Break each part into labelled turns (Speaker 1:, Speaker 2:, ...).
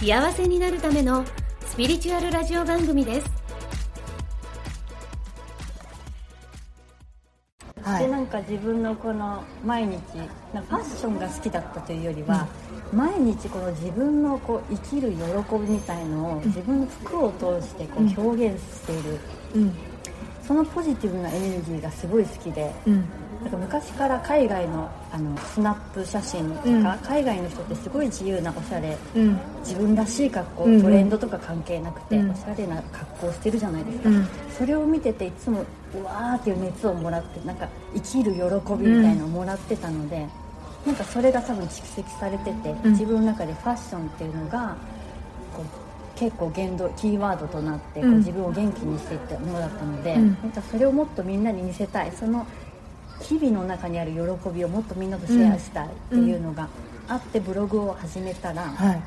Speaker 1: 幸せになるためのスピリチュアルラジオ番組です。
Speaker 2: でなんか自分のこの毎日なんかファッションが好きだったというよりは、毎日この自分のこう生きる喜びみたいのを自分の服を通してこう表現している、そのポジティブなエネルギーがすごい好きで、なんか昔から海外のあのスナップ写真とか、海外の人ってすごい自由なおしゃれ、自分らしい格好、トレンドとか関係なくて、おしゃれな格好をしてるじゃないですか、それを見てていつもうわーっていう熱をもらってなんか生きる喜びみたいなのをもらってたので、なんかそれが多分蓄積されてて、自分の中でファッションっていうのがこう結構言動キーワードとなってこう自分を元気にしていったものだったので、なん。かそれをもっとみんなに見せたい。その日々の中にある喜びをもっとみんなとシェアしたいっていうのがあってブログを始めたら、
Speaker 3: はい。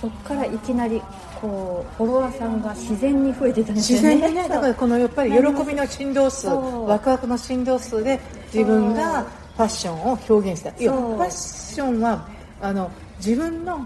Speaker 2: そこからいきなりこうフォロワーさんが自然に増えてたんです
Speaker 3: 自
Speaker 2: よね。
Speaker 3: 然にねだからこのやっぱり喜びの振動数ワクワクの振動数で自分がファッションを表現した。いやファッションはあの自分のう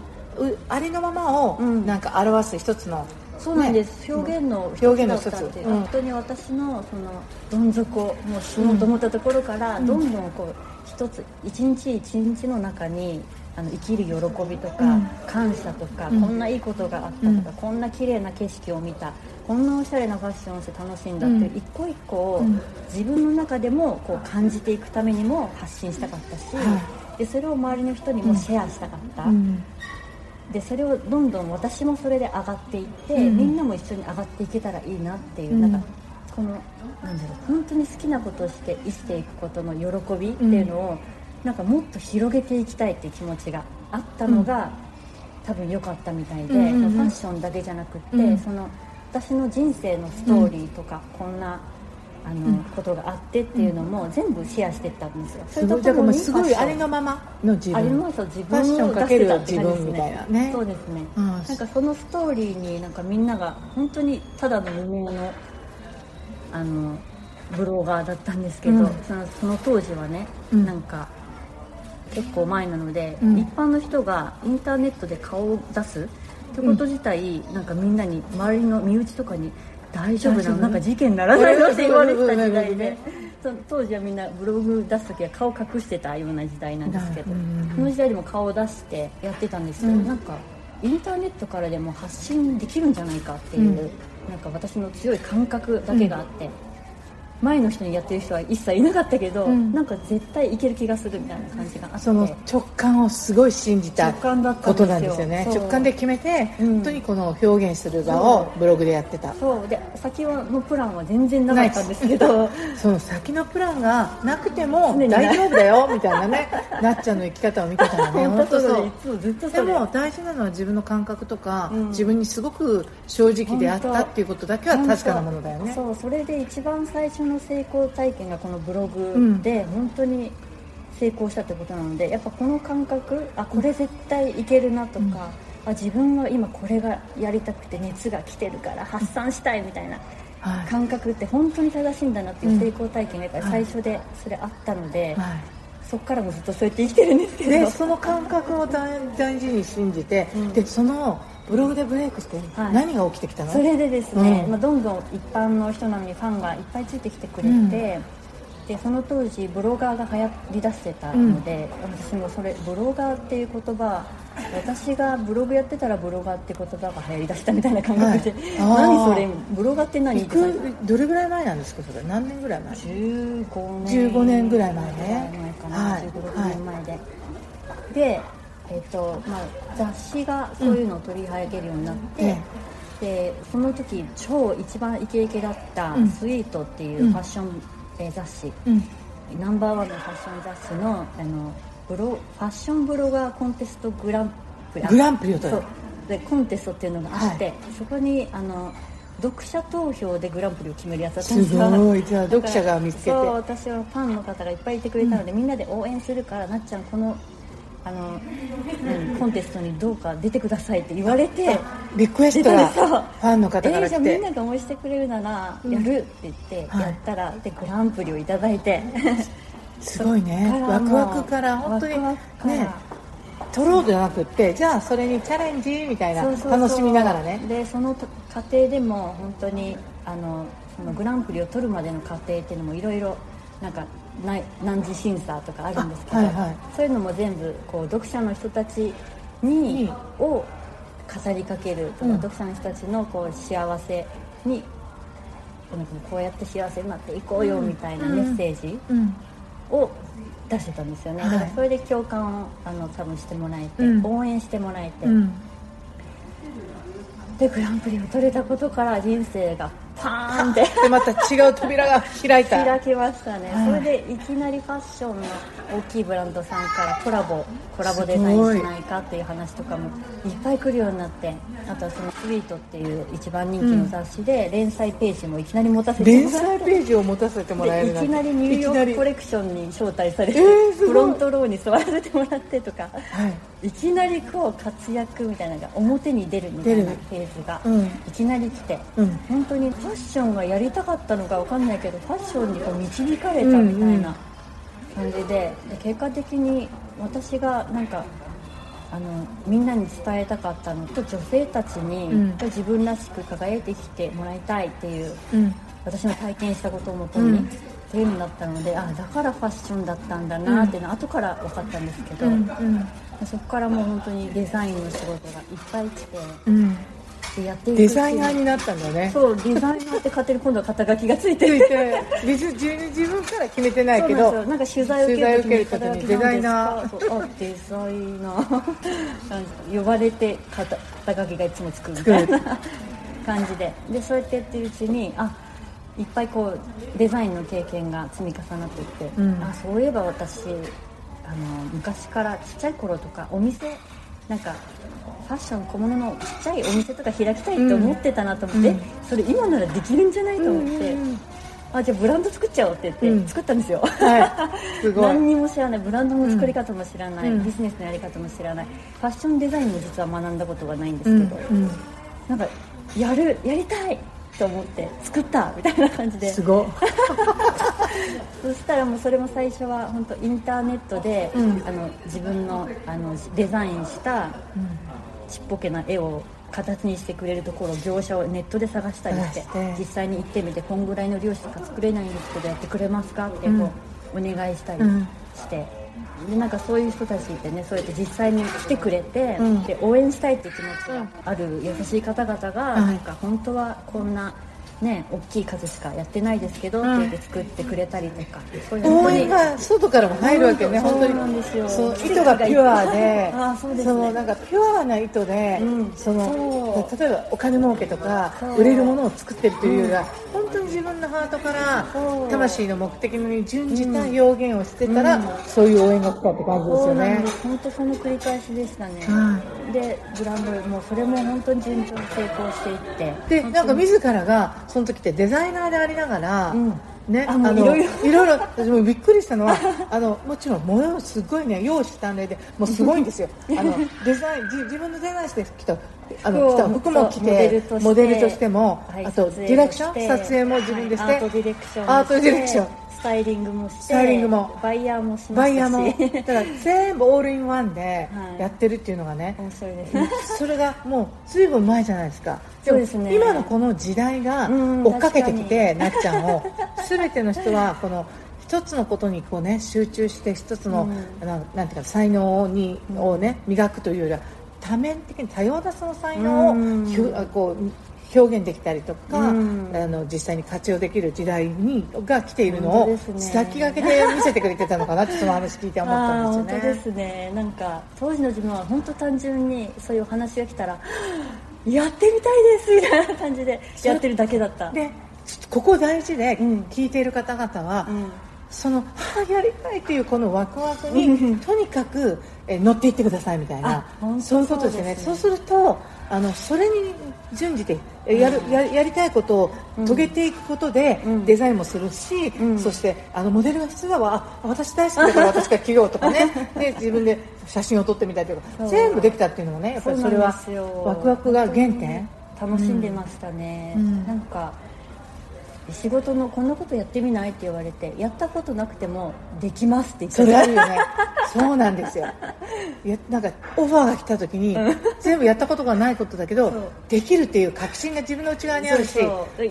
Speaker 3: ありのままを
Speaker 2: うん。
Speaker 3: なんか表す一つの、
Speaker 2: そうなんです、表現の
Speaker 3: 表現の一つ。
Speaker 2: 本当に私のそのどん底もう死のうと思ったところから、どんどんこう一つ一日一日の中にあの生きる喜びとか、
Speaker 3: うん。
Speaker 2: 感謝とか、
Speaker 3: うん。
Speaker 2: こんないいことがあったとか、こんな綺麗な景色を見たこんなおしゃれなファッションをして楽しんだっていう、
Speaker 3: うん。
Speaker 2: 一個一個を
Speaker 3: うん。
Speaker 2: 自分の中でもこう感じていくためにも発信したかったし、
Speaker 3: は
Speaker 2: でそれを周りの人にもシェアしたかった。
Speaker 3: うん
Speaker 2: でそれをどんどん私もそれで上がっていって、
Speaker 3: うん
Speaker 2: みんなも一緒に上がっていけたらいいなっていう、
Speaker 3: うん。
Speaker 2: なんかこのなんだろう本当に好きなことをして生きていくことの喜びっていうのを、なんかもっと広げていきたいっていう気持ちがあったのが、多分良かったみたいで、
Speaker 3: うんうんうん。
Speaker 2: ファッションだけじゃなくって、
Speaker 3: うん。
Speaker 2: その私の人生のストーリーとか、こんなあの、ことがあってっていうのも全部シェアしていったんですよ。それと
Speaker 3: すごいだからもうすごいありのままの自分。
Speaker 2: ありますよ。自
Speaker 3: ファッショ
Speaker 2: 分を
Speaker 3: ンかける自分みたいなね。
Speaker 2: そうですね、
Speaker 3: うん
Speaker 2: なんかそのストーリーになんかみんなが本当にただの無名のあのブロガーだったんですけど、
Speaker 3: うん。
Speaker 2: そのその当時はね、
Speaker 3: うん。
Speaker 2: なんか結構前なので、
Speaker 3: うん。
Speaker 2: 一般の人がインターネットで顔を出すってこと自体、なんかみんなに周りの身内とかに大丈夫なの？なんか事件にならないのって言われてた時代でそ当時はみんなブログ出す時は顔隠してたような時代なんですけど、
Speaker 3: うんうんうん
Speaker 2: その時代でも顔を出してやってたんですけど、
Speaker 3: うん。
Speaker 2: なんかインターネットからでも発信できるんじゃないかっていう、
Speaker 3: うん。
Speaker 2: なんか私の強い感覚だけがあって、前の人にやってる人は一切いなかったけど、
Speaker 3: うん。
Speaker 2: なんか絶対いける気がするみたいな感じがあって。
Speaker 3: その直感をすごい信じたことなんですよね。直感で決めて、
Speaker 2: うん。
Speaker 3: 本当にこの表現する場をブログでやってた。
Speaker 2: そう。で先はのプランは全然なかったんですけど。
Speaker 3: その先のプランがなくても大丈夫だよみたいなね なっちゃんの生き方を見てたらね。本当そう。で
Speaker 2: れ。
Speaker 3: も大事なのは自分の感覚とか、
Speaker 2: うん。
Speaker 3: 自分にすごく正直であったっていうことだけは確かなものだよね。
Speaker 2: そうそれで一番最初の成功体験がこのブログで本当に成功したってことなのでやっぱこの感覚あこれ絶対いけるなとか、あ自分は今これがやりたくて熱が来てるから発散したいみたいな
Speaker 3: はい。
Speaker 2: 感覚って本当に正しいんだなっていう
Speaker 3: うん。
Speaker 2: 成功体験がやっぱり最初でそれあったので、
Speaker 3: はい。
Speaker 2: そこからもずっとそうやって生きてるんですけど。
Speaker 3: でその感覚を大大事に信じて、
Speaker 2: うん。
Speaker 3: でそのブログでブレイクして
Speaker 2: はい。
Speaker 3: 何が起きてきたの、
Speaker 2: それでですね、
Speaker 3: うん。
Speaker 2: まあ、どんどん一般の人なのにファンがいっぱいついてきてくれて、
Speaker 3: うん。
Speaker 2: でその当時ブロガーが流行りだしてたので、私もそれブロガーっていう言葉私がブログやってたらブロガーって言葉が流行りだしたみたいな感覚で、
Speaker 3: はい。
Speaker 2: 何それ？ブロガーって何
Speaker 3: い
Speaker 2: って
Speaker 3: どれぐらい前なんですかそれ？何年ぐらい前
Speaker 2: 15年。
Speaker 3: 15年ぐらい前ね。
Speaker 2: 前かな、
Speaker 3: はい。
Speaker 2: 15、6年前で、で、えっとまあ、雑誌がそういうのを取り上げるようになって、
Speaker 3: え
Speaker 2: でその時超一番イケイケだった
Speaker 3: うん。
Speaker 2: スイートっていうファッション、えー雑誌。
Speaker 3: うん。
Speaker 2: ナンバーワンのファッション雑誌のあのブロファッションブロガーコンテストグランプリあ
Speaker 3: グランプリを取る。
Speaker 2: でコンテストっていうのがあって、そこにあの読者投票でグランプリを決めるやつだったんです
Speaker 3: ごい。じゃあ読者が見つけて。
Speaker 2: そう私はファンの方がいっぱいいてくれたので、みんなで応援するからなっちゃんこのあの何コンテストにどうか出てくださいって言われて
Speaker 3: リクエストがファンの方か
Speaker 2: えー、
Speaker 3: ら来て。
Speaker 2: じゃあみんなが応援してくれるならやるって言って
Speaker 3: はい。
Speaker 2: やったら、でグランプリをいただいて。
Speaker 3: すごいね。ワクワクから本当にね取ろうじゃなくってじゃあそれにチャレンジみたいな楽しみながらね。
Speaker 2: でその過程でも本当にあのそのグランプリを取るまでの過程っていうのもいろいろなんかない何次審査とかあるんですけど、
Speaker 3: あはいはい。
Speaker 2: そういうのも全部こう読者の人たちに
Speaker 3: に
Speaker 2: を語りかけるとか、
Speaker 3: うん。
Speaker 2: 読者の人たちのこう幸せにこうやって幸せになっていこうよみたいなメッセージ
Speaker 3: うん。
Speaker 2: を出してたんですよね、
Speaker 3: はい。
Speaker 2: だからそれで共感をあの多分してもらえて、
Speaker 3: うん。
Speaker 2: 応援してもらえて、
Speaker 3: うん。
Speaker 2: でグランプリを取れたことから人生がパーンって
Speaker 3: でまた違う扉が開いた。
Speaker 2: 開きましたね、
Speaker 3: はい。
Speaker 2: それでいきなりファッションの大きいブランドさんからコラボコラボデザインしないかっていう話とかもいっぱい来るようになって。あとはその「スイートっていう一番人気の雑誌で連載ページもいきなり持たせて
Speaker 3: 連
Speaker 2: もらって。
Speaker 3: 載ページを持たせてもらえる
Speaker 2: でいきなりニューヨークコレクションに招待されて、
Speaker 3: えー
Speaker 2: フロントローに座らせてもらってとか。
Speaker 3: はい。
Speaker 2: いきなりこう活躍みたいなのが表に出るみたいな
Speaker 3: 出る。
Speaker 2: フェーズが
Speaker 3: うん。
Speaker 2: いきなり来て、
Speaker 3: うん。
Speaker 2: 本当にファッションがやりたかったのかわかんないけどファッションにこう導かれたみたいな感じでで結果的に私がなんかあのみんなに伝えたかったのと女性たちに、
Speaker 3: うん。
Speaker 2: 自分らしく輝いてきてもらいたいっていう
Speaker 3: うん。
Speaker 2: 私の体験したことをもとに、
Speaker 3: うん。
Speaker 2: そういうのだったのであだからファッションだったんだなっていうのは後から分かったんですけど、
Speaker 3: うん。
Speaker 2: そこからもう本当にデザインの仕事がいっぱい来て
Speaker 3: うん
Speaker 2: でやっていく
Speaker 3: デザイナーになったんだね。
Speaker 2: そうデザイナーって勝手に今度は肩書きがついて。
Speaker 3: つい
Speaker 2: る
Speaker 3: て自分から決めてないけど
Speaker 2: なんか取材を受ける時に
Speaker 3: デザイナー。
Speaker 2: あデザイナー。呼ばれて肩肩書きがいつもつくみたいな感じで。でそうやってやってるうちにあいっぱいこうデザインの経験が積み重なっていって、
Speaker 3: うん。
Speaker 2: あそういえば私あの昔からちっちゃい頃とかお店なんかファッション小物のちっちゃいお店とか開きたいって思ってたなと思って、
Speaker 3: うん。
Speaker 2: それ今ならできるんじゃないと思って、
Speaker 3: うんうんうん。
Speaker 2: あじゃあブランド作っちゃおうって言って、
Speaker 3: うん。
Speaker 2: 作ったんですよ。
Speaker 3: はい。すごい。
Speaker 2: 何にも知らない。ブランドの作り方も知らない、
Speaker 3: うん。
Speaker 2: ビジネスのやり方も知らない。ファッションデザインも実は学んだことがないんです
Speaker 3: うん
Speaker 2: けど、
Speaker 3: うん。
Speaker 2: なんかやるやりたいと思って作ったみたいな感じで。す
Speaker 3: ご。い
Speaker 2: そしたらもうそれも最初は本当インターネットで、
Speaker 3: うん。
Speaker 2: あの自分のあのデザインしたちっぽけな絵を形にしてくれるところ業者をネットで探したりして実際に行ってみてこんぐらいの量しか作れないんですけどやってくれますかってこう、お願いしたり
Speaker 3: うん
Speaker 2: して、でなんかそういう人たちってねそうやって実際に来てくれて、
Speaker 3: うん。
Speaker 2: で応援したいっていう気持ちがある優しい方々が、
Speaker 3: はい。
Speaker 2: なんか本当はこんなね大きい数しかやってないですけど、
Speaker 3: うん。
Speaker 2: って言って作ってくれたりとかそういう本
Speaker 3: 応援が外からも入るわけね
Speaker 2: そう
Speaker 3: 本当に
Speaker 2: なんですよ。
Speaker 3: そう糸がピュアで
Speaker 2: あそうですね。
Speaker 3: のなんかピュアな糸で、
Speaker 2: うん。
Speaker 3: その
Speaker 2: そう。
Speaker 3: 例えばお金儲けとか
Speaker 2: そう。
Speaker 3: 売れるものを作ってるというよりは、本当に自分のハートから
Speaker 2: そう。
Speaker 3: 魂の目的に準じた表現をしてたら、そういう応援が来たって感じですよね。
Speaker 2: 本当その繰り返しでしたね、
Speaker 3: は
Speaker 2: でブランドもそれも本当に順調に成功していって。
Speaker 3: でなんか自らがその時ってデザイナーでありながら、
Speaker 2: うん。
Speaker 3: ね、
Speaker 2: あ
Speaker 3: の
Speaker 2: いろいろ
Speaker 3: いろいろ私もびっくりしたのは あのもちろんものすごいね容姿端麗でもうすごいんですよ。あのデザインじ自分のデザインしてきたあの着た服も着てモデルとしても、
Speaker 2: はい
Speaker 3: あとディレクション撮影も自分でして、
Speaker 2: はいアートディレクション
Speaker 3: アートディレクション。
Speaker 2: スタイリングもして
Speaker 3: スタイリングも。
Speaker 2: バイヤーもしましたし。
Speaker 3: バイヤーも。だから全部オールインワンで
Speaker 2: はい。
Speaker 3: やってるっていうのがね、
Speaker 2: 面白いです。ね
Speaker 3: それがもうずいぶん前じゃないですか
Speaker 2: ですね。
Speaker 3: 今のこの時代が
Speaker 2: うん
Speaker 3: 追っかけてきて
Speaker 2: 確
Speaker 3: なっちゃんを全ての人はこの一つのことにこうね集中して一つの、
Speaker 2: うん。
Speaker 3: ななんていうか才能にをね磨くというよりは多面的に多様なその才能を
Speaker 2: うん。
Speaker 3: こう表現できたりとか、
Speaker 2: うん。
Speaker 3: あの実際に活用できる時代にが来ているのを先駆けで見せてくれてたのかなってその話聞いて思ったんですよね。
Speaker 2: 本当ですね。なんか当時の自分は本当単純にそういうお話が来たらやってみたいですみたいな感じでやってるだけだった。
Speaker 3: でちょっとここ大事で
Speaker 2: うん。
Speaker 3: 聞いている方々は、
Speaker 2: うん。
Speaker 3: そのああやりたいというこのワクワクにとにかくえ乗っていってくださいみたいな。そういうことですね。そうするとあのそれに準じてやる、ややりたいことを遂げていくことで、デザインもするし、そしてあのモデルが必要だわあ私大好きだから私が起業とかね。で自分で写真を撮ってみたりとか全部できたっていうのもねやっぱりそれはワクワクが原点。
Speaker 2: 楽しんでましたね、なんか仕事のこんなことやってみないって言われてやったことなくてもできますって言って
Speaker 3: それあるよね。そうなんですよ。やなんかオファーが来た時に全部やったことがないことだけどできるっていう確信が自分の内側にあるし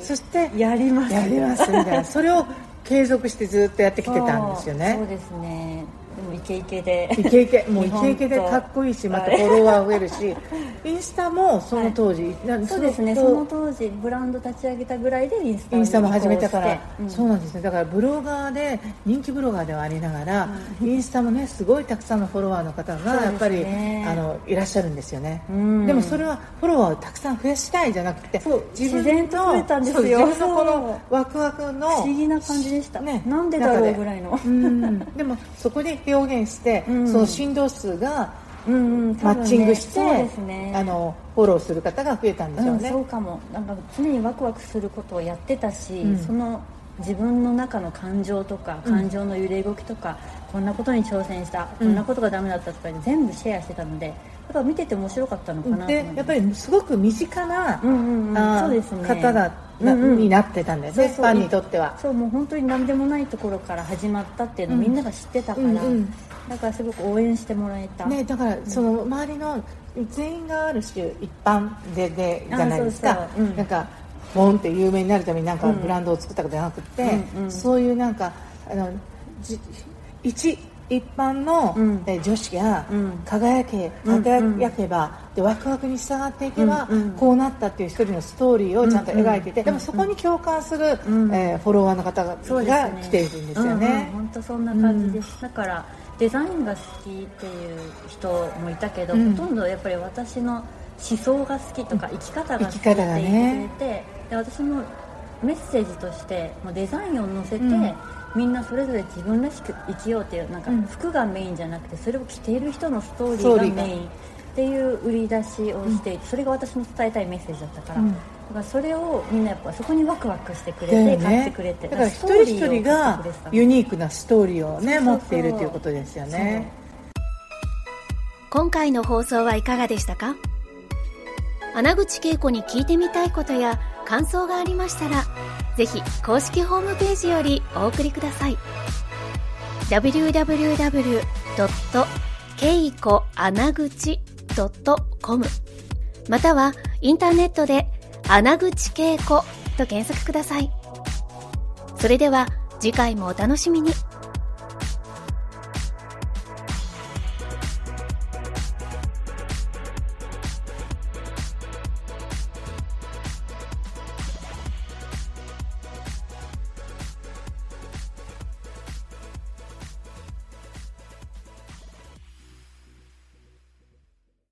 Speaker 3: そして
Speaker 2: やります。
Speaker 3: やりますみたいな。それを継続してずっとやってきてたんですよね。
Speaker 2: そうですねでもイケイケで。
Speaker 3: イケイケ。もうイケイケでかっこいいしまたフォロワー増えるし。インスタもその当時、
Speaker 2: はい、そうですね。その当時ブランド立ち上げたぐらいでインスタ
Speaker 3: インスタも始めたから、うん、そうなんですねだからブロガーで人気ブロガーではありながら、うん、インスタもねすごいたくさんのフォロワーの方がやっぱり、ね、あのいらっしゃるんですよね、うん、でもそれはフォロワーをたくさん増やしたいじゃなくて
Speaker 2: 自分と増えたんです
Speaker 3: よ。自分のこのワクワクの
Speaker 2: 不思議な感じでした、ね、なんでだろうぐらいの。
Speaker 3: でもそこで表現してその振動数がマッチングして、ね、あのフォローする方が増えたんでしょうね、
Speaker 2: うん、そうかも。なんか常にワクワクすることをやってたし、うん、その自分の中の感情とか感情の揺れ動きとか、うん、こんなことに挑戦した、こんなことがダメだったとか全部シェアしてたのでだから見てて面白かったのかな
Speaker 3: でやっぱりすごく身近な、うんうん、そうですね、方だな、うんうん、になってたんですねファンにとっては。
Speaker 2: そうもう本当に何でもないところから始まったっていうのをみんなが知ってたから、うんうん。だからすごく応援してもらえた、
Speaker 3: ね、だからその周りの全員がある種一般ででじゃないですか、うん、なんかボンって有名になるためになんかブランドを作ったことじゃなくて、うんうん、そういうなんかあの一一般の、うん、女子が輝け、輝けば、でワクワクに従っていけば、こうなったっていう一人のストーリーをちゃんと描いてて、でもそこに共感する、うん、えー、フォロワーの方が,、が来ているんですよね。
Speaker 2: 本当そんな感じです、だからデザインが好きっていう人もいたけど、ほとんどやっぱり私の思想が好きとか生き方が好きって言ってくれて、ね、で私もメッセージとしてデザインを載せて、みんなそれぞれ自分らしく生きようっていうなんか服がメインじゃなくてそれを着ている人のストーリーがメインっていう売り出しをしていてそれが私の伝えたいメッセージだったから。だからそれをみんなやっぱそこにワクワクしてくれて、ね、買ってくれて
Speaker 3: だから一人一人がユニークなストーリーをね持っているということですよね。
Speaker 1: 今回の放送はいかがでしたか？穴口恵子に聞いてみたいことや感想がありましたらぜひ公式ホームページよりお送りください。www.keikoanaguchi.com またはインターネットで穴口恵子と検索ください。それでは次回もお楽しみに。